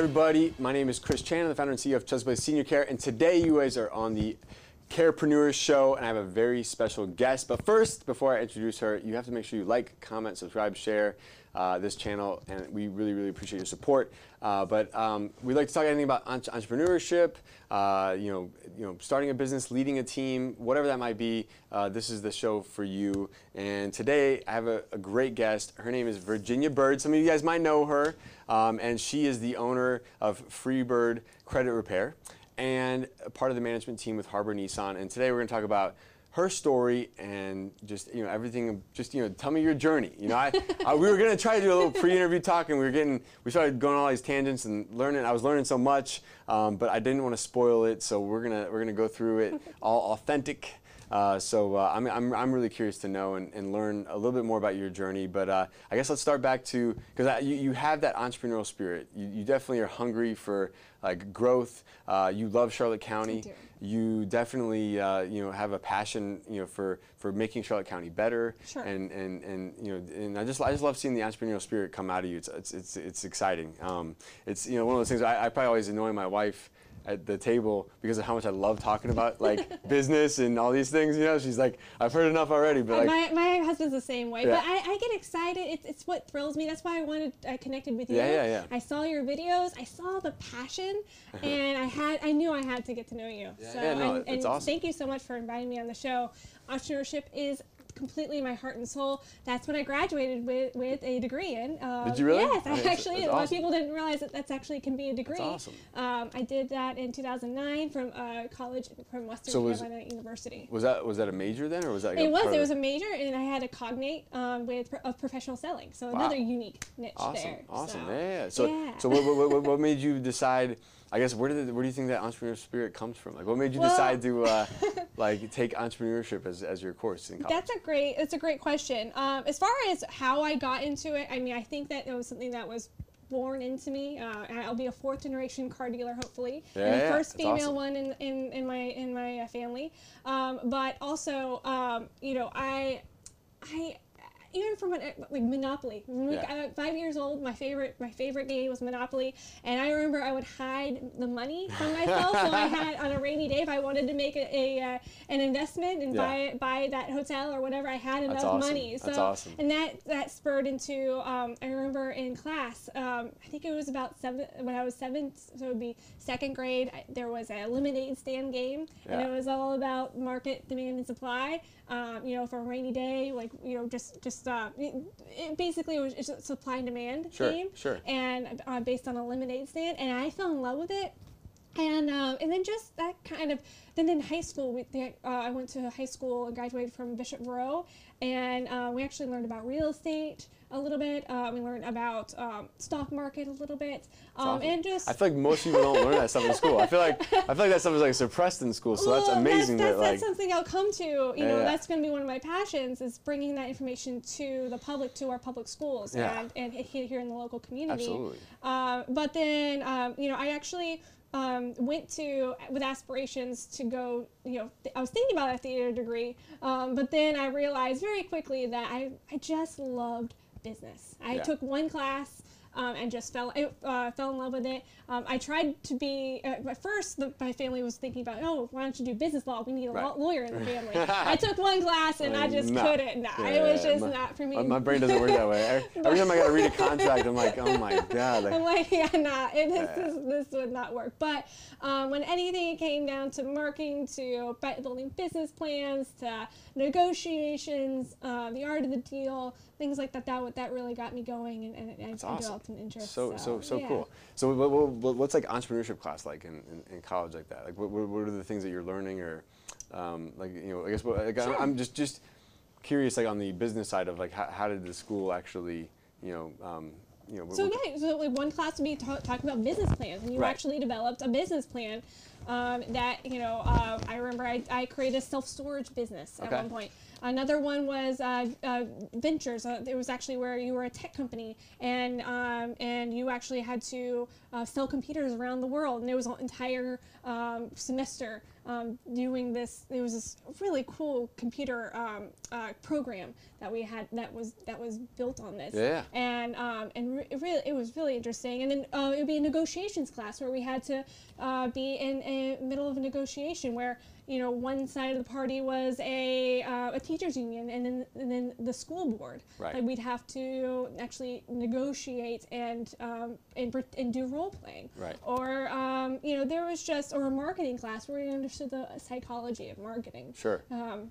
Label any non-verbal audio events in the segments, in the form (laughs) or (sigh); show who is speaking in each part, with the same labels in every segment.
Speaker 1: everybody. My name is Chris Chan. I'm the founder and CEO of Chesapeake Senior Care, and today you guys are on the Carepreneurs Show, and I have a very special guest. But first, before I introduce her, you have to make sure you like, comment, subscribe, share uh, this channel, and we really, really appreciate your support. Uh, but um, we'd like to talk anything about entre- entrepreneurship, uh, you know, you know, starting a business, leading a team, whatever that might be. Uh, this is the show for you. And today I have a, a, great guest. Her name is Virginia Byrd. Some of you guys might know her, um, and she is the owner of Freebyrd Credit Repair and part of the management team with Harbor Nissan. And today we're going to talk about her story and just you know everything just you know tell me your journey you know i, (laughs) I we were going to try to do a little pre-interview talk and we were getting we started going on all these tangents and learning i was learning so much um, but i didn't want to spoil it so we're to we're to go through it (laughs) all authentic uh, so uh, I'm, I'm, I'm really curious to know and, and learn a little bit more about your journey. But uh, I guess let's start back to because you, you have that entrepreneurial spirit. You, you definitely are hungry for like growth. Uh, you love Charlotte County. You definitely uh, you know have a passion you know for for making Charlotte County better.
Speaker 2: Sure.
Speaker 1: And and and you know and I just I just love seeing the entrepreneurial spirit come out of you. It's it's it's, it's exciting. Um, it's you know one of those things I, I probably always annoy my wife at the table because of how much I love talking about like (laughs) business and all these things. You know, she's like, I've heard enough already. But uh, like,
Speaker 2: my, my husband's the same way. Yeah. But I, I get excited. It's, it's what thrills me. That's why I wanted I connected with you.
Speaker 1: Yeah, yeah, yeah.
Speaker 2: I saw your videos. I saw the passion, (laughs) and I had I knew I had to get to know you.
Speaker 1: Yeah, so, yeah, no,
Speaker 2: and,
Speaker 1: and awesome.
Speaker 2: thank you so much for inviting me on the show. Entrepreneurship is completely my heart and soul. That's what I graduated with with a degree in.
Speaker 1: Um, did you really?
Speaker 2: Yes, I actually. a lot of people didn't realize that that's actually can be a degree.
Speaker 1: That's awesome.
Speaker 2: Um, I did that in 2009 from uh, college from Western so was, Carolina University.
Speaker 1: Was that was that a major then, or was that? Like
Speaker 2: it was. It was a major, and I had a cognate um, with of professional selling. So
Speaker 1: wow.
Speaker 2: another unique niche
Speaker 1: awesome.
Speaker 2: there.
Speaker 1: Awesome.
Speaker 2: So,
Speaker 1: yeah. So
Speaker 2: yeah.
Speaker 1: so what, what, what made you decide? I guess where did where do you think that entrepreneurial spirit comes from? Like, what made you
Speaker 2: well,
Speaker 1: decide to uh, (laughs) like take entrepreneurship as, as your course in college?
Speaker 2: That's a great that's a great question. Um, as far as how I got into it, I mean, I think that it was something that was born into me. Uh, I'll be a fourth generation car dealer, hopefully,
Speaker 1: yeah,
Speaker 2: and the
Speaker 1: yeah,
Speaker 2: first female
Speaker 1: awesome.
Speaker 2: one in, in, in my in my family. Um, but also, um, you know, I I even from an, like Monopoly.
Speaker 1: Yeah.
Speaker 2: five years old, my favorite my favorite game was Monopoly, and I remember I would hide the money from myself. so I had on a rainy day if I wanted to make a, a uh, an investment and
Speaker 1: yeah.
Speaker 2: buy buy that hotel or whatever, I had enough
Speaker 1: awesome.
Speaker 2: money. So
Speaker 1: That's awesome.
Speaker 2: and that that spurred into um, I remember in class, um, I think it was about seven when I was seven, so it would be second grade. I, there was a lemonade stand game,
Speaker 1: yeah.
Speaker 2: and it was all about market demand and supply. Um, you know, for a rainy day, like you know, just just uh, it, basically it was just a supply and demand
Speaker 1: sure,
Speaker 2: game,
Speaker 1: sure.
Speaker 2: and uh, based on a lemonade stand, and I fell in love with it. And um, and then just that kind of then in high school we, they, uh, I went to high school and graduated from Bishop Moreau and uh, we actually learned about real estate a little bit. Um, we learned about um, stock market a little bit, um, and just.
Speaker 1: I feel like most people don't learn that stuff in school. I feel like I feel like that stuff is like suppressed in school. So
Speaker 2: well,
Speaker 1: that's amazing.
Speaker 2: That's, that's,
Speaker 1: that, like,
Speaker 2: that's something I'll come to. You
Speaker 1: yeah,
Speaker 2: know,
Speaker 1: yeah.
Speaker 2: that's going to be one of my passions is bringing that information to the public, to our public schools,
Speaker 1: yeah.
Speaker 2: and and here in the local community.
Speaker 1: Absolutely.
Speaker 2: Uh, but then, um, you know, I actually um, went to with aspirations to go. You know, th- I was thinking about a theater degree, um, but then I realized very quickly that I I just loved business. I
Speaker 1: Yeah.
Speaker 2: took one class. Um, and just fell uh, fell in love with it. Um, I tried to be uh, at first. The, my family was thinking about, oh, why don't you do business law? We need a
Speaker 1: Right.
Speaker 2: law- lawyer in the family. (laughs) I took one class and I just
Speaker 1: nah.
Speaker 2: couldn't. Nah,
Speaker 1: Yeah,
Speaker 2: it was just
Speaker 1: my-
Speaker 2: not for me.
Speaker 1: My, brain doesn't work that way. Every, (laughs) every time I got to read a contract, I'm like, oh my god. Like,
Speaker 2: I'm like, (laughs) yeah, nah, it, this,
Speaker 1: Yeah.
Speaker 2: this, this would not work. But um, when anything came down to marketing, to building business plans, to negotiations, uh, the art of the deal, things like that, that, that really got me going and, and I
Speaker 1: awesome.
Speaker 2: Developed an interest.
Speaker 1: so so so
Speaker 2: yeah.
Speaker 1: cool. So what, what, what, what's like entrepreneurship class like in, in, in college like that? Like what, what are the things that you're learning or um, like you know I guess what, like, I'm-
Speaker 2: Sure.
Speaker 1: I'm just just curious like on the business side of like how, how did the school actually you know um, you know
Speaker 2: So yeah, so like one class would be ta- talking about business plans, and you
Speaker 1: Right.
Speaker 2: actually developed a business plan um, that you know. Uh, I remember I, I created a self storage business at one point, Another one was uh, uh, ventures. Uh, it was actually where you were a tech company and um, and you actually had to uh, sell computers around the world, and it was an entire um, semester um, doing this. It was this really cool computer um, uh, program that we had that was that was built on this.
Speaker 1: Yeah.
Speaker 2: And um, and re- it really it was really interesting. And then uh, it would be a negotiations class where we had to uh, be in a middle of a negotiation where you know one side of the party was a uh, a teachers union and then and then the school board.
Speaker 1: Right.
Speaker 2: Like we'd have to actually negotiate and um, and, and do role playing.
Speaker 1: Right.
Speaker 2: Or um, you know there was just or a marketing class where we understood the psychology of marketing.
Speaker 1: Sure.
Speaker 2: Um,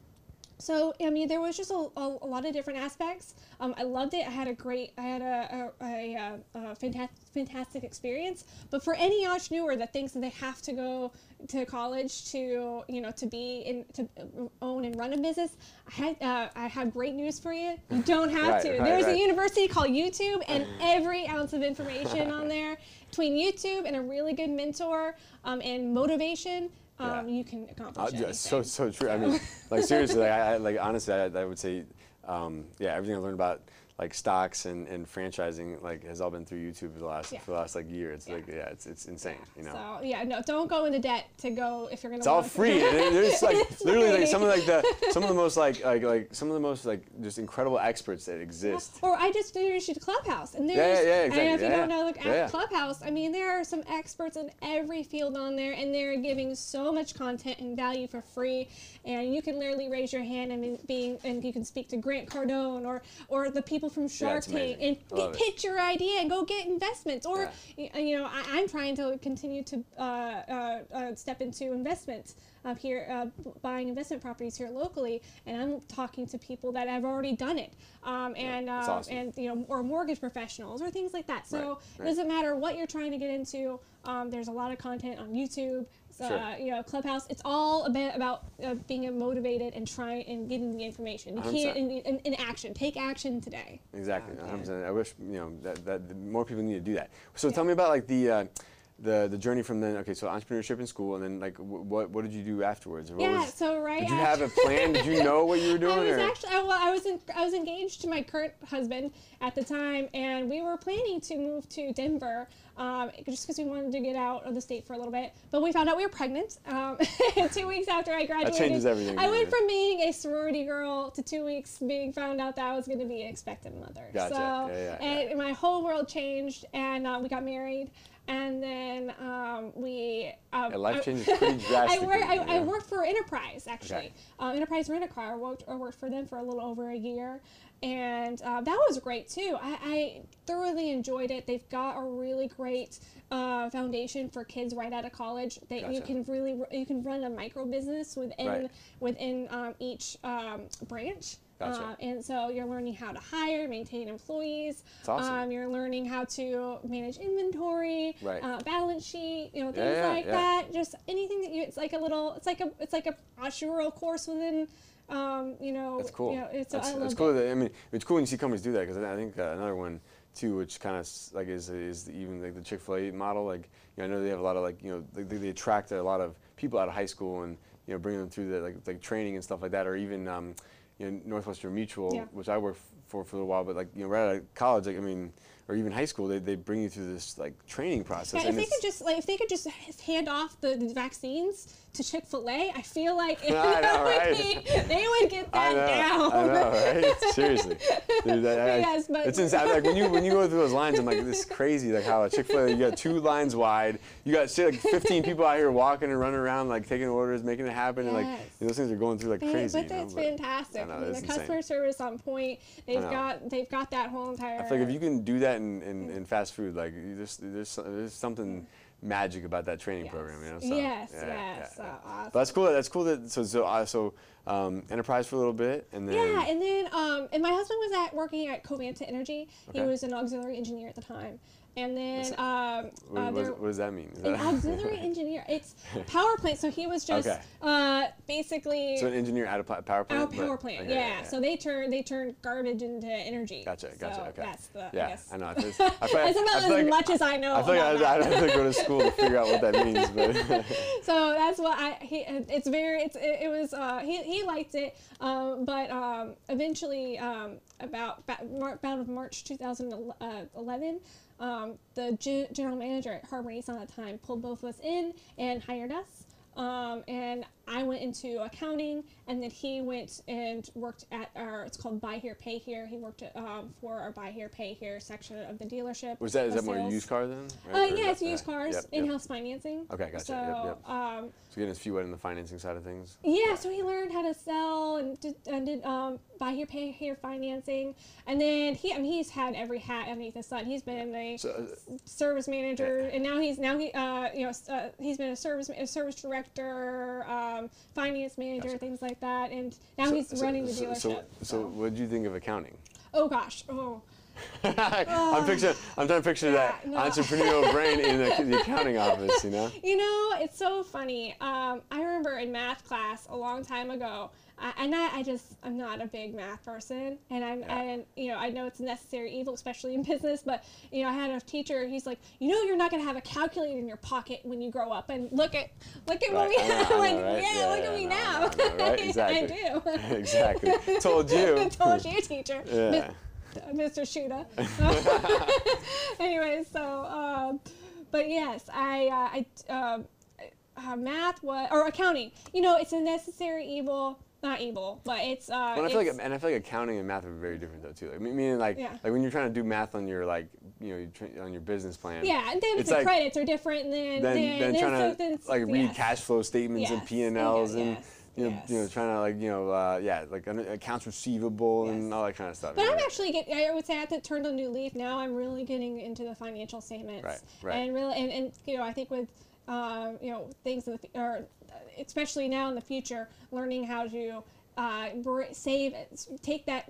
Speaker 2: so I mean, there was just a, a, a lot of different aspects. Um, I loved it. I had a great, I had a, a, a, a fantastic, fantastic experience. But for any entrepreneur that thinks that they have to go to college to, you know, to be in, to own and run a business, I had, uh, I have great news for you. You (laughs) don't have
Speaker 1: Right,
Speaker 2: to.
Speaker 1: right,
Speaker 2: There's
Speaker 1: right.
Speaker 2: a university called YouTube, and (laughs) every ounce of information on there (laughs) between YouTube and a really good mentor um, and motivation. Um,
Speaker 1: Yeah.
Speaker 2: You can accomplish
Speaker 1: Uh, yeah, so so true. I mean, like seriously, like, I, I, like (laughs) honestly, I, I would say, um, yeah, everything I learned about like stocks and, and franchising like has all been through YouTube for the last
Speaker 2: Yeah.
Speaker 1: for the last like year. It's
Speaker 2: Yeah.
Speaker 1: like yeah, it's it's insane. You know.
Speaker 2: So yeah, no, don't go into debt to go if you're gonna.
Speaker 1: It's all free. (laughs) and There's like
Speaker 2: It's
Speaker 1: literally like some of like the (laughs) some of the most like like like some of the most like just incredible experts that exist.
Speaker 2: Or I just introduced you to Clubhouse, and there's
Speaker 1: yeah, yeah,
Speaker 2: I don't if
Speaker 1: exactly,
Speaker 2: you
Speaker 1: yeah,
Speaker 2: don't know look
Speaker 1: yeah.
Speaker 2: at Clubhouse. I mean, there are some experts in every field on there, and they're giving so much content and value for free. And you can literally raise your hand and being and you can speak to Grant Cardone or or the people from Shark
Speaker 1: it's
Speaker 2: Tank and get, pitch your idea and go get investments. Or y- you know, I, I'm trying to continue to uh, uh, uh, step into investments up here, uh, buying investment properties here locally, and I'm talking to people that have already done it, um, and
Speaker 1: that's
Speaker 2: uh,
Speaker 1: awesome.
Speaker 2: and you know, or mortgage professionals or things like that. So
Speaker 1: Right,
Speaker 2: it doesn't matter what you're trying to get into. Um, there's a lot of content on YouTube. Uh, You know, Clubhouse. It's all a bit about uh, being motivated and trying and getting the information. You can't in, in, in action. Take action today.
Speaker 1: Exactly. 100%. I wish you know that, that the more people need to do that. So tell me about like the. Uh, the, the journey from then okay so entrepreneurship in school and then like wh- what what did you do afterwards what
Speaker 2: Yeah.
Speaker 1: was,
Speaker 2: so right.
Speaker 1: did you have a plan did you (laughs) know what you were doing
Speaker 2: I was
Speaker 1: or?
Speaker 2: actually I, well, I was in, I was engaged to my current husband at the time, and we were planning to move to Denver um, just because we wanted to get out of the state for a little bit. But we found out we were pregnant um, (laughs) two weeks after I graduated.
Speaker 1: That changes everything,
Speaker 2: I went from being a sorority girl to two weeks being found out that I was going to be an expectant mother.
Speaker 1: Gotcha.
Speaker 2: So
Speaker 1: Yeah, yeah,
Speaker 2: and my whole world changed, and uh, we got married. And then um, we. Um,
Speaker 1: Yeah, life
Speaker 2: I-
Speaker 1: changes (laughs) pretty
Speaker 2: I, work, I, I worked for Enterprise actually.
Speaker 1: Okay.
Speaker 2: Um, Enterprise Rent a Car. I worked, I worked for them for a little over a year, and uh, that was great too. I, I thoroughly enjoyed it. They've got a really great uh, foundation for kids right out of college. That you can really you can run a micro business within
Speaker 1: Right.
Speaker 2: within um, each um, branch.
Speaker 1: Gotcha.
Speaker 2: Uh, and so you're learning how to hire, maintain employees.
Speaker 1: That's awesome.
Speaker 2: Um, you're learning how to manage inventory,
Speaker 1: Right.
Speaker 2: uh, balance sheet, you know, things
Speaker 1: Yeah, yeah,
Speaker 2: like
Speaker 1: yeah.
Speaker 2: that. Just anything that you. It's like a little. It's like a. It's like a entrepreneurial course within. Um, you know.
Speaker 1: That's cool.
Speaker 2: You know, it's,
Speaker 1: that's, that's cool. That, I mean, it's cool when you see companies do that because I think uh, another one too, which kind of like is is even like the Chick Fil A model. Like, you know, I know they have a lot of like you know they, they they attract a lot of people out of high school and you know bring them through the like like training and stuff like that, or even um, you know Northwestern Mutual,
Speaker 2: Yeah.
Speaker 1: which I worked for for a little while, but like you know right out of college, like I mean. Or even high school, they, they bring you through this like training process.
Speaker 2: Yeah, if
Speaker 1: and
Speaker 2: they could just like if they could just hand off the, the vaccines to Chick Fil A, I feel like (laughs)
Speaker 1: I know,
Speaker 2: would
Speaker 1: right?
Speaker 2: be- they would get that
Speaker 1: know,
Speaker 2: down.
Speaker 1: I know, right? (laughs) Seriously, Dude, that- I-
Speaker 2: Yes, but-
Speaker 1: it's insane. Like when you when you go through those lines, I'm like, this is crazy. Like how Chick Fil A, you got two lines wide. You got say, like 15 people out here walking and running around, like taking orders, making it happen, and like
Speaker 2: Yes.
Speaker 1: those things are going through like
Speaker 2: They-
Speaker 1: crazy.
Speaker 2: but
Speaker 1: you know,
Speaker 2: that's
Speaker 1: but
Speaker 2: fantastic.
Speaker 1: I know,
Speaker 2: I mean, the
Speaker 1: insane.
Speaker 2: customer service on point. They've got they've got that whole entire.
Speaker 1: I feel like if you can do that in, in, in fast food, like you just, there's there's something mm. Magic about that training
Speaker 2: Yes.
Speaker 1: program, you know. So,
Speaker 2: yes,
Speaker 1: yeah,
Speaker 2: yes.
Speaker 1: yeah,
Speaker 2: so
Speaker 1: yeah.
Speaker 2: awesome.
Speaker 1: But that's cool. That's cool. That so so uh, so um, enterprise for a little bit, and then
Speaker 2: Yeah, and then um, and my husband was at working at Covanta Energy. He was an auxiliary engineer at the time, and then um,
Speaker 1: what,
Speaker 2: uh,
Speaker 1: what, what does that mean? Is
Speaker 2: an
Speaker 1: that-
Speaker 2: auxiliary (laughs) engineer. It's (laughs) power plant. So he was just
Speaker 1: Okay.
Speaker 2: uh, basically
Speaker 1: So an engineer at a power plant.
Speaker 2: power plant.
Speaker 1: okay,
Speaker 2: yeah. So they turn they turn garbage into energy.
Speaker 1: Gotcha, gotcha,
Speaker 2: So
Speaker 1: okay.
Speaker 2: That's the.
Speaker 1: yeah,
Speaker 2: I, guess.
Speaker 1: I know. It's, I feel, (laughs)
Speaker 2: That's
Speaker 1: I
Speaker 2: about
Speaker 1: feel
Speaker 2: as
Speaker 1: like-
Speaker 2: much as I know.
Speaker 1: I feel like I, I have to go to school to figure out what that means, but
Speaker 2: so that's what I he it's very it's it, it was uh he, he liked it, um, but um, eventually, um, about about March 2011, um, the general manager at Harbor Nissan at the time pulled both of us in and hired us. Um, and I went into accounting, and then he went and worked at our. It's called Buy Here, Pay Here. He worked at, um, for our Buy Here, Pay Here section of the dealership.
Speaker 1: Was that is that more used car then?
Speaker 2: Uh,
Speaker 1: right? Is
Speaker 2: yeah, it's used cars,
Speaker 1: Yep, yep.
Speaker 2: in-house financing.
Speaker 1: Okay, gotcha.
Speaker 2: So,
Speaker 1: Yep, yep.
Speaker 2: um,
Speaker 1: So getting his feet wet in the financing side of things.
Speaker 2: yeah, so he learned how to sell and did, and did um, buy here, pay here financing, and then he, I mean, he's had every hat underneath the sun. He's been a
Speaker 1: So, uh,
Speaker 2: service manager, and now he's now he uh, you know uh, he's been a service a service director, um, finance manager,
Speaker 1: Gotcha.
Speaker 2: things like that, and now
Speaker 1: so-
Speaker 2: he's
Speaker 1: so-
Speaker 2: running the
Speaker 1: so-
Speaker 2: dealership.
Speaker 1: So, so, what did you think of accounting?
Speaker 2: oh gosh, oh. (laughs)
Speaker 1: I'm picturing. I'm trying to picture that
Speaker 2: no.
Speaker 1: entrepreneurial brain in the, the accounting office. You know. (laughs)
Speaker 2: You know, it's so funny. Um, I remember in math class a long time ago, I, and I, I just I'm not a big math person, and I'm
Speaker 1: Yeah.
Speaker 2: and you know I know it's a necessary evil, especially in (laughs) business. But you know, I had a teacher. He's like, you know, you're not gonna have a calculator in your pocket when you grow up, and look at look at what we have.
Speaker 1: Know,
Speaker 2: like,
Speaker 1: right?
Speaker 2: yeah,
Speaker 1: Yeah,
Speaker 2: look
Speaker 1: yeah,
Speaker 2: at me
Speaker 1: know,
Speaker 2: now.
Speaker 1: I know, right? (laughs) Exactly.
Speaker 2: I do. (laughs)
Speaker 1: exactly. Told you.
Speaker 2: Told you, teacher.
Speaker 1: Yeah.
Speaker 2: Mr. Shuda. anyway, so, um, but yes, I, uh, I, um, uh, math was, or accounting. You know, it's a necessary evil. Not evil, but it's. Uh,
Speaker 1: Well, I feel like, and I feel like accounting and math are very different though too. Like, me- meaning like,
Speaker 2: Yeah.
Speaker 1: like when you're trying to do math on your like, you know, on your business plan.
Speaker 2: yeah, and then the
Speaker 1: like-
Speaker 2: credits are different than
Speaker 1: Then,
Speaker 2: than, than
Speaker 1: trying to like read
Speaker 2: yes.
Speaker 1: cash flow statements and P and Ls and
Speaker 2: yes,
Speaker 1: you know, you know, trying to like you know, uh, yeah, like an- accounts receivable and all that kind of stuff.
Speaker 2: But I'm
Speaker 1: know?
Speaker 2: actually get. I would say I have to turn a new leaf now. I'm really getting into the financial statements.
Speaker 1: Right, right.
Speaker 2: And really, and, and you know, I think with um, you know things in the or especially now in the future, learning how to uh, br- save, take that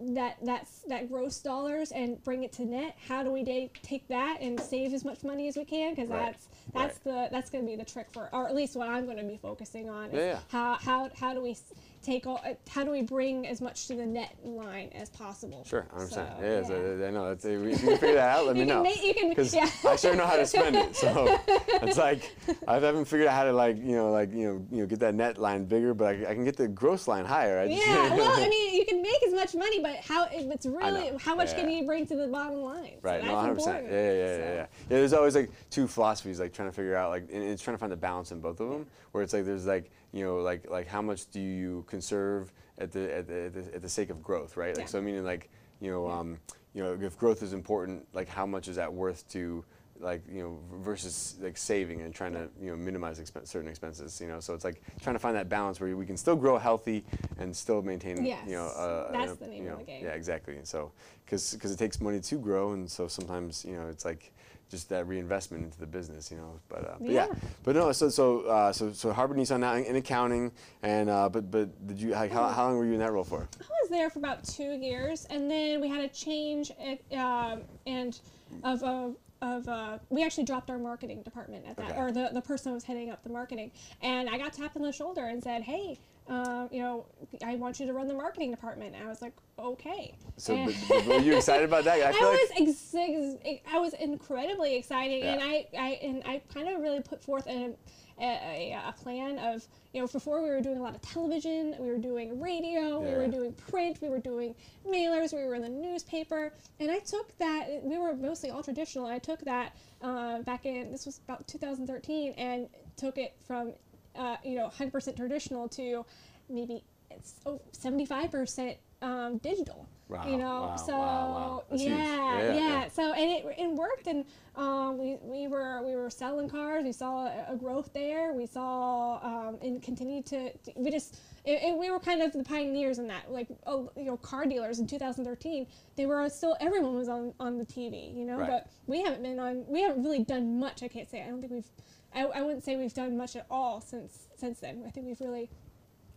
Speaker 2: that that that gross dollars and bring it to net. How do we take that and save as much money as we can? Because
Speaker 1: Right,
Speaker 2: that's that's the that's going to be the trick for, or at least what I'm going to be focusing on. Is
Speaker 1: Yeah, yeah.
Speaker 2: How how how do we s- take all? uh, How do we bring as much to the net line as possible?
Speaker 1: Sure, I understand.
Speaker 2: So,
Speaker 1: yeah, so, I know. That's, if you can figure that out, let (laughs)
Speaker 2: You
Speaker 1: me
Speaker 2: can
Speaker 1: know.
Speaker 2: make- you can- yeah.
Speaker 1: I sure know how to spend it. So (laughs) it's like I haven't figured out how to like you know like you know you know get that net line bigger, but I, I can get the gross line higher. I just,
Speaker 2: Yeah, well, I (laughs) mean, you can make as much money, but how? It's really how much
Speaker 1: Yeah,
Speaker 2: can you bring to the bottom line? So
Speaker 1: Right,
Speaker 2: that's
Speaker 1: no, 100. percent
Speaker 2: important.
Speaker 1: Yeah, yeah, yeah,
Speaker 2: So-
Speaker 1: yeah, yeah. Yeah, there's always like two philosophies, like trying to figure out, like, and it's trying to find the balance in both of them. Where it's like there's like, you know, like like how much do you conserve at the at the, at the, at the sake of growth, right? Like
Speaker 2: Yeah.
Speaker 1: so, meaning like, you know, um, you know, if growth is important, like how much is that worth to like you know versus like saving and trying to you know minimize expen- certain expenses you know so it's like trying to find that balance where we can still grow healthy and still maintain you know uh,
Speaker 2: that's
Speaker 1: uh,
Speaker 2: the name
Speaker 1: you
Speaker 2: of the game.
Speaker 1: yeah exactly and so because it takes money to grow and so sometimes you know it's like just that reinvestment into the business you know but, uh, but yeah.
Speaker 2: Yeah.
Speaker 1: but no so so uh, so so Harbor Nissan now in, in accounting and uh, but but did you like, how, how long were you in that role for
Speaker 2: I was there for about two years, and then we had a change, at, um, and of of of uh, we actually dropped our marketing department at that,
Speaker 1: Okay.
Speaker 2: or the the person who was heading up the marketing, and I got tapped on the shoulder and said, hey. Uh, you know, I want you to run the marketing department. And I was like, okay.
Speaker 1: so but, (laughs) but were you excited about that I
Speaker 2: I
Speaker 1: like
Speaker 2: was ex- I was incredibly exciting, and I, I and I kind of really put forth a, a, a plan of you know before we were doing a lot of television, we were doing radio, we were doing print, we were doing mailers, we were in the newspaper, and I took that. We were mostly all traditional. I took that uh, back in this was about 2013, and took it from uh, you know 100% traditional to maybe it's oh, 75% um, digital.
Speaker 1: Wow,
Speaker 2: You know,
Speaker 1: wow,
Speaker 2: so
Speaker 1: wow,
Speaker 2: Yeah,
Speaker 1: yeah,
Speaker 2: yeah. So and it, it worked, and um, we, we were we were selling cars. We saw a, a growth there. We saw um, and continued to, to- we just it, it- we were kind of the pioneers in that. Like oh, you know, car dealers in 2013, they were still everyone was on on the TV. You know,
Speaker 1: Right.
Speaker 2: but we haven't been on. We haven't really done much. I can't say. I don't think we've. I, I wouldn't say we've done much at all since since then. I think we've really.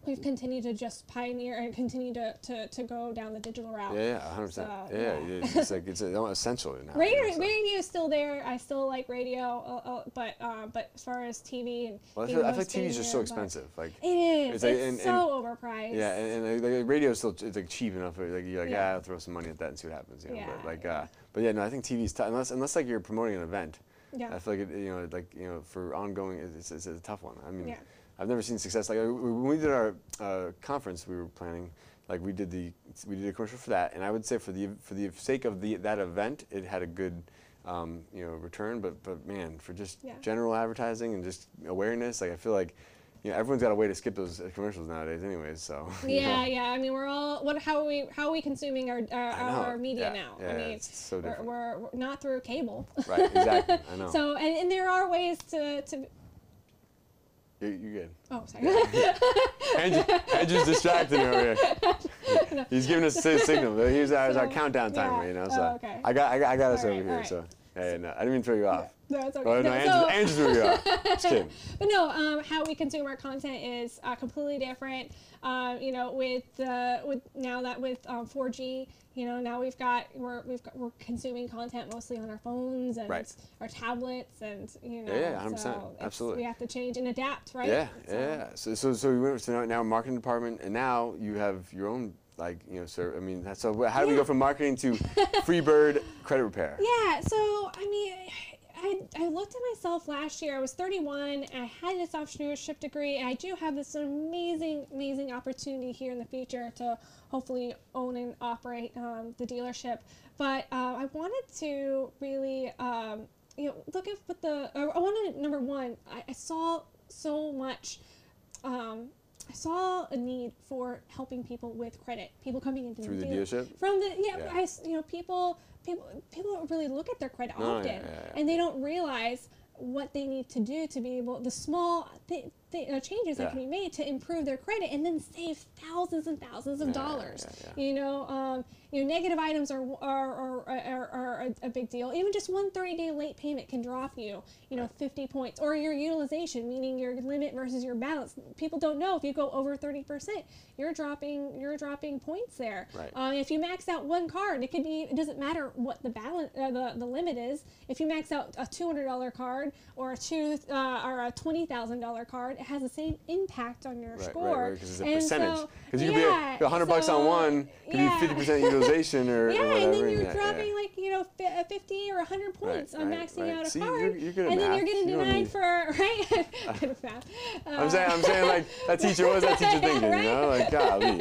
Speaker 2: We've continued to just pioneer and continue to, to, to go down the digital route.
Speaker 1: yeah yeah 100 percent
Speaker 2: So,
Speaker 1: yeah,
Speaker 2: yeah.
Speaker 1: It's, like it's uh, essential now
Speaker 2: Radio,
Speaker 1: you know, so.
Speaker 2: radio is still there. I still like radio, uh, uh, but uh, but as far as TV and
Speaker 1: well, I feel, I feel like TV is just so expensive like
Speaker 2: It is.
Speaker 1: It's
Speaker 2: It's,
Speaker 1: like- and-
Speaker 2: so overpriced.
Speaker 1: Yeah, and, and like, like, radio is still it's like cheap enough. Like you're like, yeah,
Speaker 2: Yeah.
Speaker 1: I'll throw some money at that and see what happens. You know,
Speaker 2: Yeah,
Speaker 1: but like,
Speaker 2: yeah.
Speaker 1: uh, but yeah, no, I think TV's t- unless unless like you're promoting an event.
Speaker 2: Yeah.
Speaker 1: I feel like it, you know, like you know, for ongoing, it's, it's, it's a tough one. I mean,
Speaker 2: Yeah.
Speaker 1: I've never seen success like when we did our uh, conference we were planning. Like we did the we did a commercial for that, and I would say for the for the sake of the that event, it had a good um, you know return. But but man, for just
Speaker 2: Yeah.
Speaker 1: general advertising and just awareness, like I feel like you know everyone's got a way to skip those commercials nowadays, anyways. So (laughs)
Speaker 2: Yeah, yeah. I mean, we're all what? How are we? How are we consuming our our, our media
Speaker 1: yeah,
Speaker 2: now?
Speaker 1: yeah,
Speaker 2: I mean,
Speaker 1: it's so
Speaker 2: we're,
Speaker 1: different.
Speaker 2: we're, we're not through cable.
Speaker 1: Right, exactly, I (laughs) know.
Speaker 2: So, and, and there are ways to to.
Speaker 1: You're, you're good.
Speaker 2: Oh, sorry. (laughs)
Speaker 1: Andrew, Andrew's distracted me over here. He's giving us a signal. Here's our, our countdown timer,
Speaker 2: yeah.
Speaker 1: you know.
Speaker 2: Oh,
Speaker 1: So
Speaker 2: okay.
Speaker 1: I got I got, I got us
Speaker 2: All
Speaker 1: over
Speaker 2: right,
Speaker 1: here.
Speaker 2: right.
Speaker 1: So yeah, no, I didn't mean to throw you off.
Speaker 2: no, it's okay.
Speaker 1: Oh, no,
Speaker 2: so-
Speaker 1: threw you off. (laughs) Just kidding.
Speaker 2: but no, um, how we consume our content is uh, completely different. Um, you know, with uh, with now that with um, 4G, you know, now we've got we're we've got, we're consuming content mostly on our phones and
Speaker 1: Right.
Speaker 2: our tablets, and you know,
Speaker 1: Yeah, yeah, 100%,
Speaker 2: so
Speaker 1: absolutely.
Speaker 2: we have to change and adapt, right?
Speaker 1: Yeah,
Speaker 2: So-
Speaker 1: yeah. So so so we went to now, now marketing department, and now you have your own like you know. Sir, I mean, so. How do we go from marketing to (laughs) Freebyrd credit repair?
Speaker 2: Yeah, so I mean, I, I looked at myself last year. I was 31. I had this entrepreneurship degree, and I do have this amazing, amazing opportunity here in the future to hopefully own and operate um, the dealership. But uh, I wanted to really, um, you know, look at what the. I wanted number one. I, I saw so much. Um, I saw a need for helping people with credit. People coming into
Speaker 1: Through the dealership?
Speaker 2: From the yeah,
Speaker 1: Yeah.
Speaker 2: I you know people people people don't really look at their credit
Speaker 1: No,
Speaker 2: often,
Speaker 1: yeah, yeah.
Speaker 2: and they don't realize what they need to do to be able the small th- th- uh, changes that can be made to improve their credit and then save thousands and thousands of
Speaker 1: Yeah, yeah,
Speaker 2: dollars.
Speaker 1: yeah, yeah.
Speaker 2: You know, um, you know, negative items are are, are, are, are a, a big deal. Even just one 30 day late payment can drop you, you know, 50 points. Or your utilization, meaning your limit versus your balance. People don't know if you go over 30%, you're dropping you're dropping points there.
Speaker 1: Right.
Speaker 2: Um, if you max out one card, it could be it doesn't matter what the balance uh, the the limit is. If you max out a two hundred dollar card or a two uh, or a twenty thousand dollar card, it has the same impact on your
Speaker 1: Right, right,
Speaker 2: score.
Speaker 1: right, because it's a
Speaker 2: And
Speaker 1: percentage.
Speaker 2: so-
Speaker 1: Because you
Speaker 2: yeah,
Speaker 1: could be a hundred bucks on one, could
Speaker 2: yeah.
Speaker 1: be fifty percent utilization or, (laughs)
Speaker 2: Yeah,
Speaker 1: or whatever.
Speaker 2: and then you're
Speaker 1: yeah,
Speaker 2: dropping
Speaker 1: yeah.
Speaker 2: like you know uh, 50 or 100 points on
Speaker 1: right,
Speaker 2: maxing
Speaker 1: right.
Speaker 2: out a
Speaker 1: See,
Speaker 2: card,
Speaker 1: you're- you're
Speaker 2: and then you're getting
Speaker 1: You
Speaker 2: denied for (laughs) right. (laughs) good at math.
Speaker 1: I'm
Speaker 2: Uh,
Speaker 1: saying, I'm saying, like that teacher. What was that teacher thinking? You know, like golly.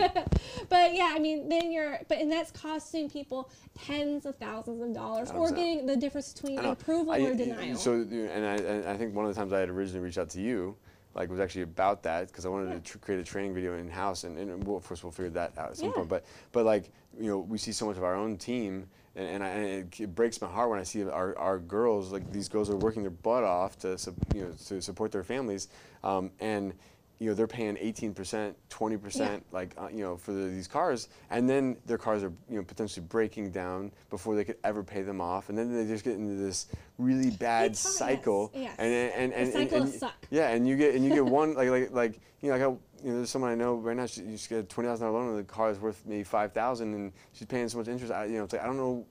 Speaker 2: but yeah, I mean, then you're, but and that's costing people tens of thousands of dollars, or
Speaker 1: 100%.
Speaker 2: getting the difference between approval
Speaker 1: I-
Speaker 2: or denial.
Speaker 1: So, and I, and I think one of the times I had originally reached out to you, like, was actually about that because I wanted
Speaker 2: Yeah.
Speaker 1: to tr- create a training video in house, and, and we'll, of course we'll figure that out at some
Speaker 2: Yeah.
Speaker 1: point. But, but like, you know, we see so much of our own team, and, and, I, and it, it breaks my heart when I see our, our girls, like these girls are working their butt off to, you know, to support their families, um, and you know they're paying 18%, 20%, like uh, you know for the, these cars, and then their cars are you know potentially breaking down before they could ever pay them off, and then they just get into this really bad cycle,
Speaker 2: yes, yes.
Speaker 1: and and and, and, and,
Speaker 2: suck.
Speaker 1: yeah, and you get and you get (laughs) one like like like you know like how, you know there's someone I know right now she just get a twenty thousand dollar loan and the car is worth maybe five thousand and she's paying so much interest. I, you know it's like I don't know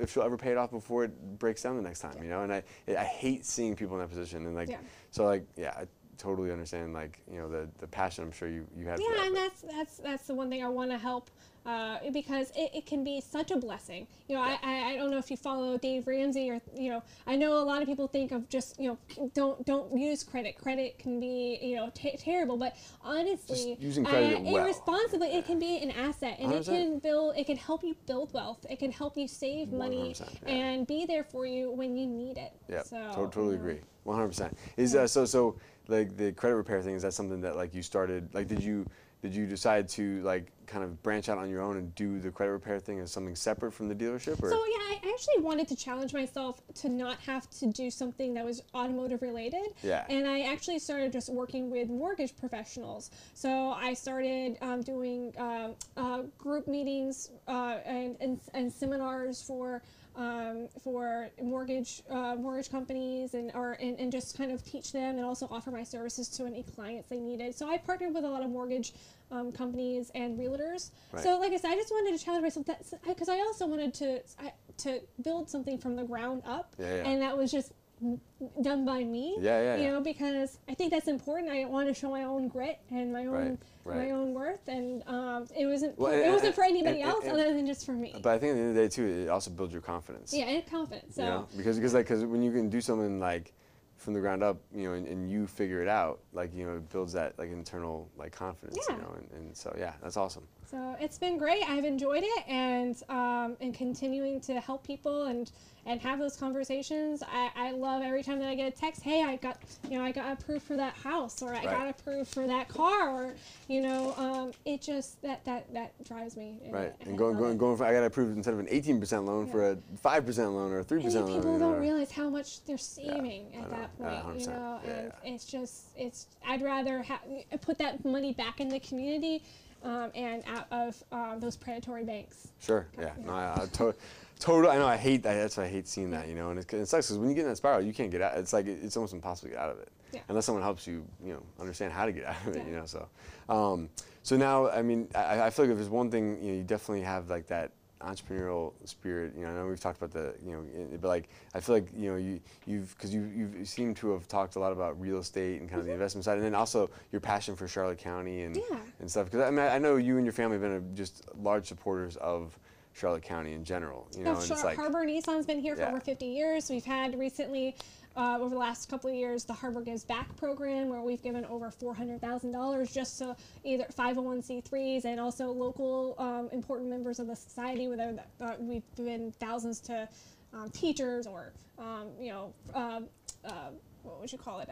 Speaker 1: if she'll ever pay it off before it breaks down the next time. You know, and I I hate seeing people in that position and like
Speaker 2: Yeah.
Speaker 1: so like yeah. Totally understand like you know the the passion I'm sure you you for
Speaker 2: yeah,
Speaker 1: that,
Speaker 2: and that's that's that's the one thing I want to help uh, because it, it can be such a blessing. You know, I, I I don't know if you follow Dave Ramsey or you know I know a lot of people think of just you know don't don't use credit. Credit can be you know terrible, but honestly,
Speaker 1: Just using credit
Speaker 2: uh,
Speaker 1: well.
Speaker 2: irresponsibly, it can be an asset and it
Speaker 1: 100%.
Speaker 2: can build. It can help you build wealth. It can help you save money
Speaker 1: yeah.
Speaker 2: and be there for you when you need it.
Speaker 1: Yeah,
Speaker 2: so,
Speaker 1: to- totally
Speaker 2: you know.
Speaker 1: agree. One hundred percent. Is uh, so so like the credit repair thing? Is that something that like you started? Like, did you did you decide to like kind of branch out on your own and do the credit repair thing as something separate from the dealership? Or
Speaker 2: So yeah, I actually wanted to challenge myself to not have to do something that was automotive related.
Speaker 1: Yeah.
Speaker 2: And I actually started just working with mortgage professionals. So I started um, doing um, uh, group meetings uh, and, and and seminars for. Um, for mortgage uh, mortgage companies and or and, and just kind of teach them and also offer my services to any clients they needed. So I partnered with a lot of mortgage um, companies and realtors.
Speaker 1: Right.
Speaker 2: So like I said, I just wanted to challenge myself that because I also wanted to I, to build something from the ground up,
Speaker 1: Yeah, yeah.
Speaker 2: and that was just done by me.
Speaker 1: Yeah, yeah,
Speaker 2: You
Speaker 1: yeah.
Speaker 2: know, because I think that's important. I want to show my own grit and my own
Speaker 1: Right,
Speaker 2: my own worth, and um, it wasn't
Speaker 1: Well,
Speaker 2: it
Speaker 1: and-
Speaker 2: wasn't for anybody
Speaker 1: and-
Speaker 2: else
Speaker 1: and-
Speaker 2: other than just for me.
Speaker 1: But I think at the end of the day too, it also builds your confidence.
Speaker 2: yeah, and confidence. So
Speaker 1: You know, because because like because when you can do something like from the ground up, you know, and, and you figure it out, like you know, it builds that like internal like confidence,
Speaker 2: Yeah.
Speaker 1: you know, and, and so yeah, that's awesome.
Speaker 2: So it's been great. I've enjoyed it, and um, and continuing to help people and and have those conversations. I, I love every time that I get a text. Hey, I got you know I got approved for that house, or I
Speaker 1: Right.
Speaker 2: got approved for that car, or you know um, it just that that that drives me.
Speaker 1: Right,
Speaker 2: I
Speaker 1: and going going
Speaker 2: it.
Speaker 1: going for I got approved instead of an 18% loan for a 5% loan or a 3%
Speaker 2: And
Speaker 1: loan.
Speaker 2: people don't realize how much they're saving
Speaker 1: I
Speaker 2: at that point, you
Speaker 1: 100%.
Speaker 2: know.
Speaker 1: Yeah,
Speaker 2: and
Speaker 1: yeah.
Speaker 2: it's just, it's. I'd rather ha- put that money back in the community, um, and out of um, those predatory banks.
Speaker 1: Sure. Yeah. No, I, I to, total. I know. I hate that. That's why I hate seeing that. You know, and it, it sucks because when you get in that spiral, you can't get out. It's like it's almost impossible to get out of it
Speaker 2: Yeah.
Speaker 1: unless someone helps you. You know, understand how to get out of it.
Speaker 2: Yeah.
Speaker 1: You know. So, um, so now, I mean, I, I feel like if there's one thing, you know, you definitely have like that entrepreneurial spirit. You know, I know we've talked about the, you know, but like I feel like you know you you've because you you've seemed to have talked a lot about real estate and kind of the mm-hmm. investment side, and then also your passion for Charlotte County and
Speaker 2: Yeah.
Speaker 1: and stuff. Because I mean, I know you and your family have been a, just large supporters of Charlotte County in general. You know,
Speaker 2: Yeah,
Speaker 1: and
Speaker 2: Char-
Speaker 1: it's like
Speaker 2: Harbor Nissan's been here for over 50 years. We've had recently, uh, over the last couple of years, the Harbor Gives Back program, where we've given over $400,000 just to either 501c3s and also local um, important members of the society. Whether uh, we've given thousands to um, teachers or um, you know, um uh, what would you call it?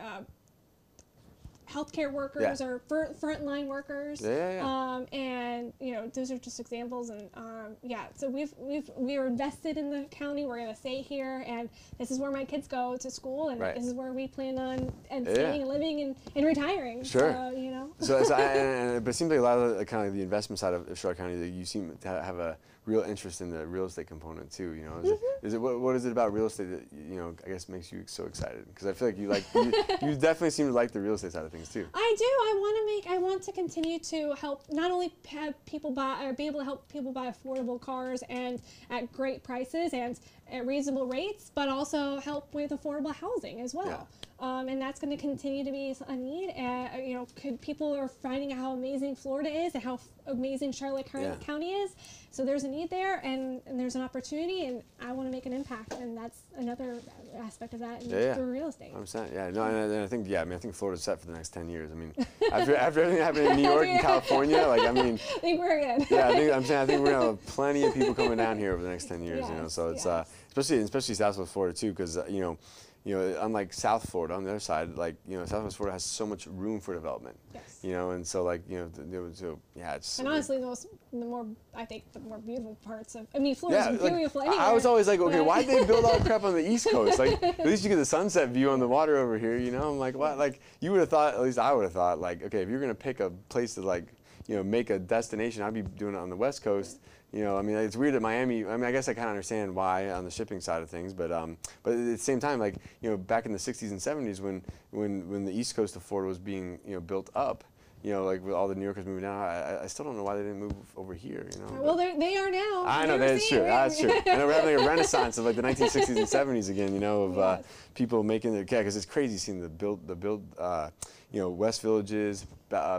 Speaker 2: Healthcare workers
Speaker 1: Yeah.
Speaker 2: or fir- frontline workers.
Speaker 1: Yeah, yeah, yeah.
Speaker 2: Um, and you know, those are just examples. And um, yeah, so we've we've we are invested in the county. We're gonna stay here, and this is where my kids go to school, and
Speaker 1: Right.
Speaker 2: this is where we plan on and staying and living and, and retiring.
Speaker 1: Sure.
Speaker 2: So, you know.
Speaker 1: so, so I, and, and- (laughs) but it seems like a lot of the, kind of the investment side of, of Charlotte County that you seem to have a real interest in the real estate component too. You know, is,
Speaker 2: Mm-hmm.
Speaker 1: it, is it what, what is it about real estate that you know I guess makes you so excited? Because I feel like you like you, you (laughs) definitely seem to like the real estate side of things too.
Speaker 2: I do. I want to make. I want to continue to help not only have people buy or be able to help people buy affordable cars and at great prices and at reasonable rates, but also help with affordable housing as well. Um, and that's going to continue to be a need. Uh, you know, could people are finding out how amazing Florida is and how f- amazing Charlotte County
Speaker 1: Yeah.
Speaker 2: County is. So there's a need there, and, and there's an opportunity, and I want to make an impact, and that's another aspect of that in,
Speaker 1: Yeah, yeah.
Speaker 2: through real estate.
Speaker 1: 100%. Yeah, no, and, I- think yeah, I mean I think Florida's set for the next 10 years. I mean, (laughs) after after everything that happened in New York and (laughs) California, like I mean, (laughs)
Speaker 2: I think we're good.
Speaker 1: yeah, I think I'm saying I think we're gonna have plenty of people coming down here over the next ten years. you know, so it's uh,
Speaker 2: yes.
Speaker 1: Especially especially Southwest Florida too, because uh, you know, you know, unlike South Florida on the other side, like you know, Southwest Florida has so much room for development.
Speaker 2: Yes.
Speaker 1: You know, and so like you know, th- so yeah, it's
Speaker 2: And honestly, the most, the more I think the more beautiful parts of I mean, Florida's
Speaker 1: yeah, like,
Speaker 2: beautiful anywhere.
Speaker 1: I was always like, okay, why'd they build all the crap on the East Coast? Like, (laughs) at least you get the sunset view on the water over here, you know? I'm like, what? Like, you would have thought, at least I would have thought, like, okay, if you're gonna pick a place to like, you know, make a destination, I'd be doing it on the West Coast. You know, I mean, it's weird that Miami. I mean, I guess I kind of understand why on the shipping side of things, but um, but at the same time, like, you know, back in the '60s and '70s, when when when the East Coast of Florida was being, you know, built up, you know, like with all the New Yorkers moving down, I, I- still don't know why they didn't move over here. You know.
Speaker 2: Well, they are now.
Speaker 1: I know that's true. That's true. I know we're having a renaissance of like the 1960s and 70s again. You know, of uh, people making their yeah, because it's crazy seeing the build, the build, uh, you know, West Villages, uh,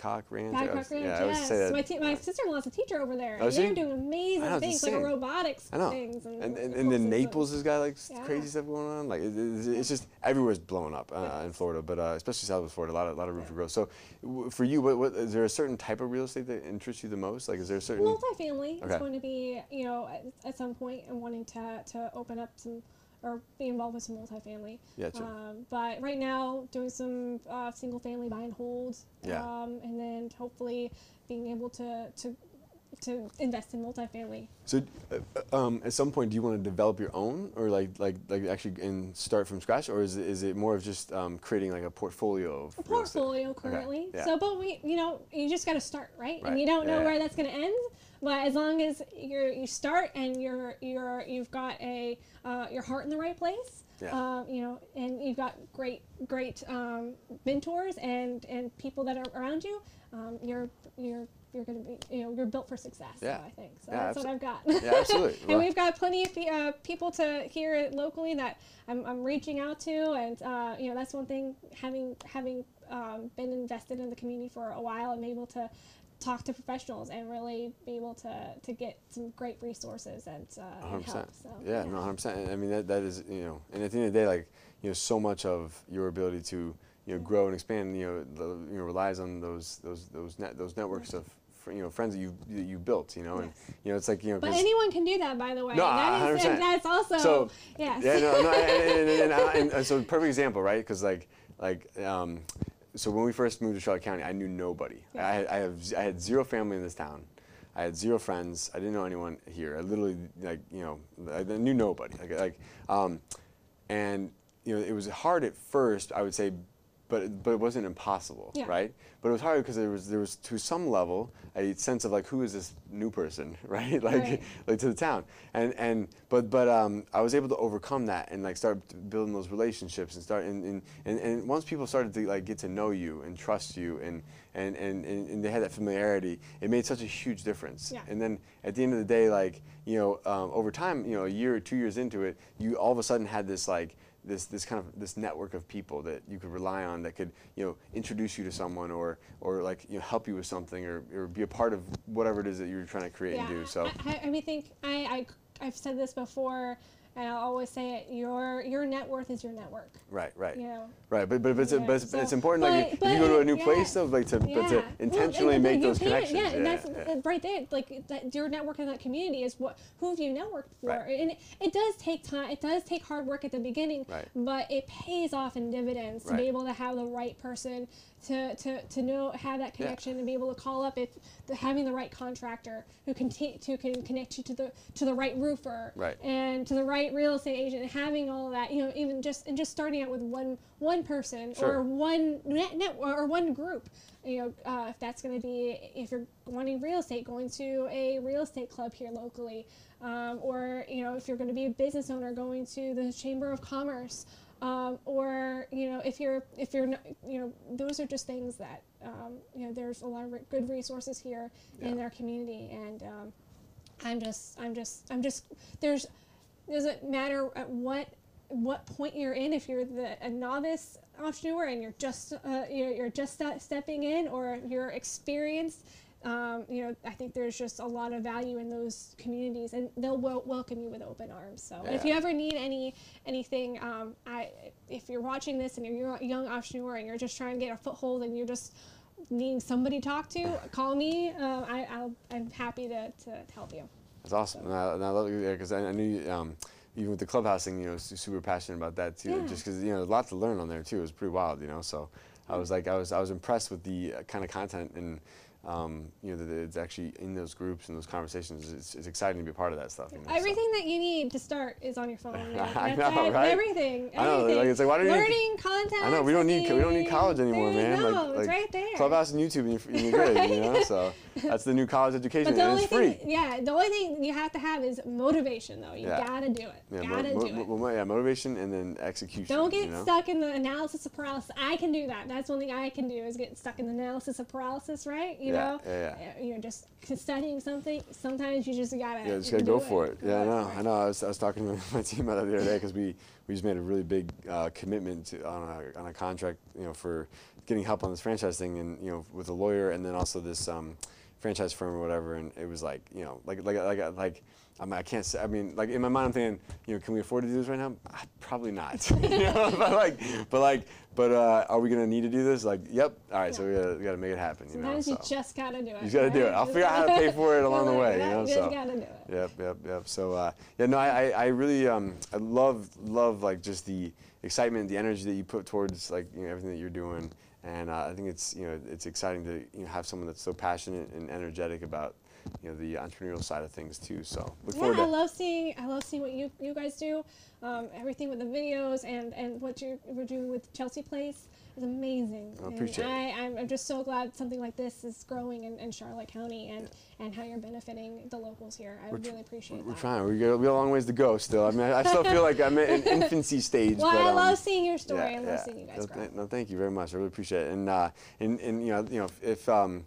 Speaker 1: Babcock Ranch.
Speaker 2: Babcock Ranch,
Speaker 1: yeah,
Speaker 2: yes.
Speaker 1: that.
Speaker 2: My, my sister-in-law's a teacher over there.
Speaker 1: Oh,
Speaker 2: and they're doing amazing
Speaker 1: know,
Speaker 2: things, like robotics
Speaker 1: I know.
Speaker 2: things. And,
Speaker 1: And, and, and then. Naples has got like
Speaker 2: Yeah.
Speaker 1: crazy stuff going on. Like it, it's, it's just everywhere's blowing up uh, in Florida, but uh, especially Southwest Florida, a lot of, lot of room for growth. So, w- for you, what, what is there a certain type of real estate that interests you the most? Like, is there a certain?
Speaker 2: Multifamily
Speaker 1: Okay.
Speaker 2: is going to be, you know, at, at some point and wanting to, to open up some or be involved with some multifamily.
Speaker 1: Sure.
Speaker 2: Um, but right now, doing some uh, single family buy and hold.
Speaker 1: Yeah.
Speaker 2: Um, and then hopefully being able to, to, to invest in multifamily.
Speaker 1: So, uh, um, at some point, do you want to develop your own, or like, like, like actually and start from scratch, or is it, is it more of just um, creating like a portfolio of
Speaker 2: a portfolio currently. Okay.
Speaker 1: yeah.
Speaker 2: So, but we, you know, you just got to start, right?
Speaker 1: Right.
Speaker 2: And you don't know
Speaker 1: Yeah, yeah.
Speaker 2: where that's going to end. But as long as you're, you start and you're, you're, you've got a, uh, your heart in the right place,
Speaker 1: Yeah.
Speaker 2: um, you know, and you've got great, great um, mentors and, and people that are around you, um, you're, you're, you're going to be, you know, you're built for success.
Speaker 1: Yeah.
Speaker 2: So I think. So
Speaker 1: Yeah,
Speaker 2: that's what I've got.
Speaker 1: Yeah, absolutely. (laughs)
Speaker 2: and
Speaker 1: Well-
Speaker 2: we've got plenty of uh, people to here locally that I'm, I'm reaching out to, and uh, you know that's one thing. Having having um, been invested in the community for a while, I'm able to talk to professionals and really be able to, to get some great resources and, uh, and
Speaker 1: 100%.
Speaker 2: help. So,
Speaker 1: yeah, no, 100%. I mean, that, that is, you know, and at the end of the day, like, you know, so much of your ability to, you know, grow and expand, you know, the, you know, relies on those, those, those, net, those networks of, you know, friends that you, that you built, you know, and, you know, it's like, you know,
Speaker 2: but anyone can do that, by the way.
Speaker 1: No,
Speaker 2: That is-
Speaker 1: 100%.
Speaker 2: and that's also
Speaker 1: So,
Speaker 2: yes.
Speaker 1: Yeah, no, no, and, and, and, and so perfect example, right? Because like, like, um, so when we first moved to Charlotte County, I knew nobody.
Speaker 2: Yeah.
Speaker 1: I, had, I have, I had zero family in this town. I had zero friends. I didn't know anyone here. I literally, like, you know, I knew nobody. Like, like, um, and you know, it was hard at first. I would say, but but it wasn't impossible,
Speaker 2: Yeah.
Speaker 1: right? But it was hard because there was there was to some level a sense of like who is this new person, (laughs) right? Like
Speaker 2: Right.
Speaker 1: like to the town, and and but but um, I was able to overcome that and like start building those relationships and start and and, and, and once people started to like get to know you and trust you and and, and, and, and they had that familiarity, it made such a huge difference.
Speaker 2: Yeah.
Speaker 1: And then at the end of the day, like you know, um, over time, you know, a year or two years into it, you all of a sudden had this like this this kind of this network of people that you could rely on that could you know introduce you to someone or or like you know help you with something or, or be a part of whatever it is that you're trying to create and do. So
Speaker 2: I, I, I mean, think I, I I've said this before, and I'll always say it. Your your net worth is your network.
Speaker 1: right, right.
Speaker 2: You know.
Speaker 1: Right, but but, but, it's,
Speaker 2: Yeah,
Speaker 1: but, it's, but it's
Speaker 2: so-
Speaker 1: important like
Speaker 2: but-
Speaker 1: if you go to a new
Speaker 2: but,
Speaker 1: place though like to but
Speaker 2: Yeah.
Speaker 1: to intentionally
Speaker 2: and-
Speaker 1: make those connections.
Speaker 2: Yeah, and that's
Speaker 1: yeah.
Speaker 2: right there. Like that, your network in that community is what who have you networked for,
Speaker 1: Right.
Speaker 2: and it, it does take time. It does take hard work at the beginning,
Speaker 1: Right.
Speaker 2: but it pays off in dividends to
Speaker 1: Right.
Speaker 2: be able to have the right person to, to, to know have that
Speaker 1: Yeah.
Speaker 2: connection and be able to call up if the, having the right contractor who can t- to can connect you to the to the right roofer
Speaker 1: Right.
Speaker 2: and to the right real estate agent and having all of that you know even just and just starting out with one one person
Speaker 1: Sure.
Speaker 2: or one net, net or one group you know uh, if that's going to be if you're wanting real estate going to a real estate club here locally um, or you know if you're going to be a business owner going to the chamber of commerce um, or you know if you're if you're not, you know those are just things that um, you know there's a lot of re- good resources here in
Speaker 1: Yeah.
Speaker 2: our community and um, I'm just I'm just I'm just there's doesn't matter at what what point you're in if you're the a novice entrepreneur and you're just uh, you're, you're just stepping in or you're experienced um, you know I think there's just a lot of value in those communities and they'll wel- welcome you with open arms so if you ever need any anything um, I if you're watching this and you're a young entrepreneur and you're just trying to get a foothold and you're just needing somebody to talk to call me uh, I, I'll, I'm happy to, to help you
Speaker 1: That's awesome. And I, and I love it because I, I knew you, um, even with the clubhouse thing, you know, super passionate about that too.
Speaker 2: Yeah.
Speaker 1: Just because you know, a lot to learn on there too. It was pretty wild, you know. So I was like, I was, I was impressed with the uh, kind of content and. Um, you know, that it's actually in those groups and those conversations. It's, it's exciting to be a part of that stuff. You know, so.
Speaker 2: Everything that you need to start is on your phone. (laughs) now.
Speaker 1: I
Speaker 2: That's
Speaker 1: know, right?
Speaker 2: Everything.
Speaker 1: I know, like, it's like, why do you
Speaker 2: Learning content.
Speaker 1: I know we don't need we don't need college anymore,
Speaker 2: there
Speaker 1: man.
Speaker 2: go.
Speaker 1: Like,
Speaker 2: it's right there.
Speaker 1: Clubhouse and YouTube, and you're, you're good. You know, so (laughs) that's the new college education,
Speaker 2: But the
Speaker 1: and
Speaker 2: only
Speaker 1: it's free.
Speaker 2: thing, yeah, the only thing you have to have is motivation, though. You
Speaker 1: Yeah.
Speaker 2: gotta do it.
Speaker 1: Yeah,
Speaker 2: gotta
Speaker 1: mo-
Speaker 2: do
Speaker 1: mo-
Speaker 2: it.
Speaker 1: yeah, motivation and then execution.
Speaker 2: Don't get
Speaker 1: you know?
Speaker 2: stuck in the analysis of paralysis. I can do that. That's one thing I can do is get stuck in the analysis of paralysis, right? You
Speaker 1: Yeah,
Speaker 2: know,
Speaker 1: yeah, yeah.
Speaker 2: You know, just studying something. Sometimes you just gotta.
Speaker 1: Yeah, just gotta go for it. Yeah, I know. I know. I was, I was talking to (laughs) my team about it the other day because we, we just made a really big uh, commitment to, on a on a contract, you know, for getting help on this franchise thing, and you know, with a lawyer, and then also this um, franchise firm or whatever. And it was like, you know, like like like like. I mean, I can't say. I mean, like in my mind, I'm thinking, you know, can we afford to do this right now? Ah, Probably not. (laughs) you know, (laughs) but like, but like, but uh, are we gonna need to do this? Like, yep. All right, so we gotta, we gotta make it happen. You
Speaker 2: Sometimes
Speaker 1: know,
Speaker 2: you
Speaker 1: so.
Speaker 2: just gotta do it.
Speaker 1: You just gotta do it. I'll figure out how to pay for it (laughs) along the way, you know,
Speaker 2: just
Speaker 1: so.
Speaker 2: gotta do it.
Speaker 1: Yep, yep, yep. So uh, yeah, no, I, I, I really um, I love love like just the excitement, the energy that you put towards like you know everything that you're doing, and uh, I think it's you know it's exciting to you know have someone that's so passionate and energetic about you know the entrepreneurial side of things too. So look
Speaker 2: Yeah,
Speaker 1: forward
Speaker 2: I love seeing I love seeing what you you guys do, um, everything with the videos and and what you're doing with Chelsea Place is amazing.
Speaker 1: I
Speaker 2: And
Speaker 1: appreciate it.
Speaker 2: I, I'm, I'm just so glad something like this is growing in, in Charlotte County and and how you're benefiting the locals here. I
Speaker 1: tr-
Speaker 2: really appreciate it.
Speaker 1: We're
Speaker 2: that.
Speaker 1: trying. We got, we got a long ways to go still. I mean, I, I still feel like I'm in (laughs) infancy stage.
Speaker 2: Well,
Speaker 1: but,
Speaker 2: I
Speaker 1: um,
Speaker 2: love seeing your story.
Speaker 1: Yeah,
Speaker 2: I love
Speaker 1: yeah.
Speaker 2: seeing you guys
Speaker 1: no,
Speaker 2: grow.
Speaker 1: th- no, thank you very much. I really appreciate it. And uh, and, and you know, you know, if, if um,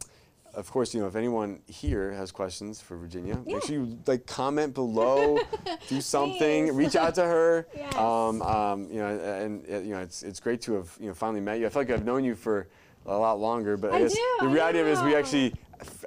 Speaker 1: of course, you know, if anyone here has questions for Virginia,
Speaker 2: Yeah.
Speaker 1: make sure you like comment below, (laughs) do something,
Speaker 2: Please.
Speaker 1: reach out to her.
Speaker 2: Yes.
Speaker 1: Um, um, you know, and uh, you know, it's it's great to have you know finally met you. I feel like I've known you for a lot longer, but I,
Speaker 2: I
Speaker 1: guess
Speaker 2: do,
Speaker 1: the reality of it is we actually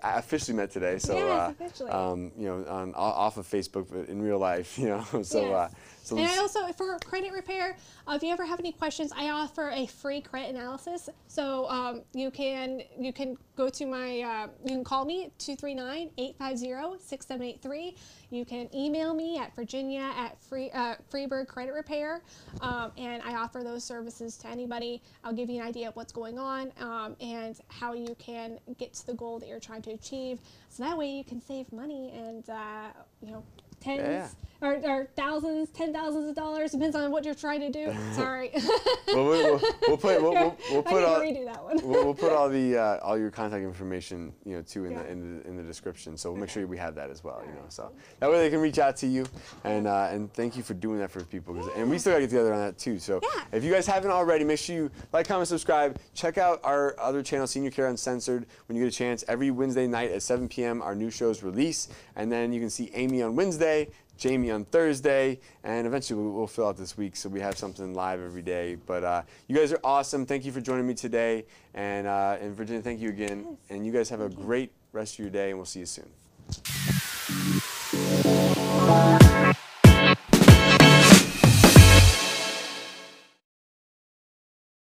Speaker 1: officially met today. So,
Speaker 2: Yes,
Speaker 1: uh,
Speaker 2: officially.
Speaker 1: um, you know, on, off of Facebook, but in real life, (laughs) you know. So,
Speaker 2: Yes.
Speaker 1: uh, so
Speaker 2: And I also, for credit repair, uh, if you ever have any questions, I offer a free credit analysis. So um, you can you can go to my uh, you can call me 239-850-6783. You can email me at Virginia at free uh, Freebyrd Credit Repair, um, and I offer those services to anybody. I'll give you an idea of what's going on um, and how you can get to the goal that you're trying to achieve. So that way you can save money and uh, you know tens
Speaker 1: Yeah.
Speaker 2: Or, or thousands, ten thousands of dollars, depends on what you're trying to do. (laughs) Sorry.
Speaker 1: well, we'll, we'll, put we'll, we'll, we'll (laughs) put all
Speaker 2: redo that one.
Speaker 1: we'll, we'll put all (laughs) the uh, all your contact information, you know, too in
Speaker 2: Yeah.
Speaker 1: the in the in the description. So we'll make sure we have that as well, you know. So that way they can reach out to you, and uh, and thank you for doing that for people. And we still got to get together on that too. So
Speaker 2: Yeah.
Speaker 1: if you guys haven't already, make sure you like, comment, subscribe. Check out our other channel, Senior Care Uncensored, when you get a chance. Every Wednesday night at 7 p.m. our new shows release, and then you can see Amy on Wednesday. Jamie on Thursday, and eventually we'll fill out this week so we have something live every day. But uh, you guys are awesome. Thank you for joining me today. And, uh, and Virginia, thank you again.
Speaker 2: Yes.
Speaker 1: And you guys have a great rest of your day, and we'll see you soon.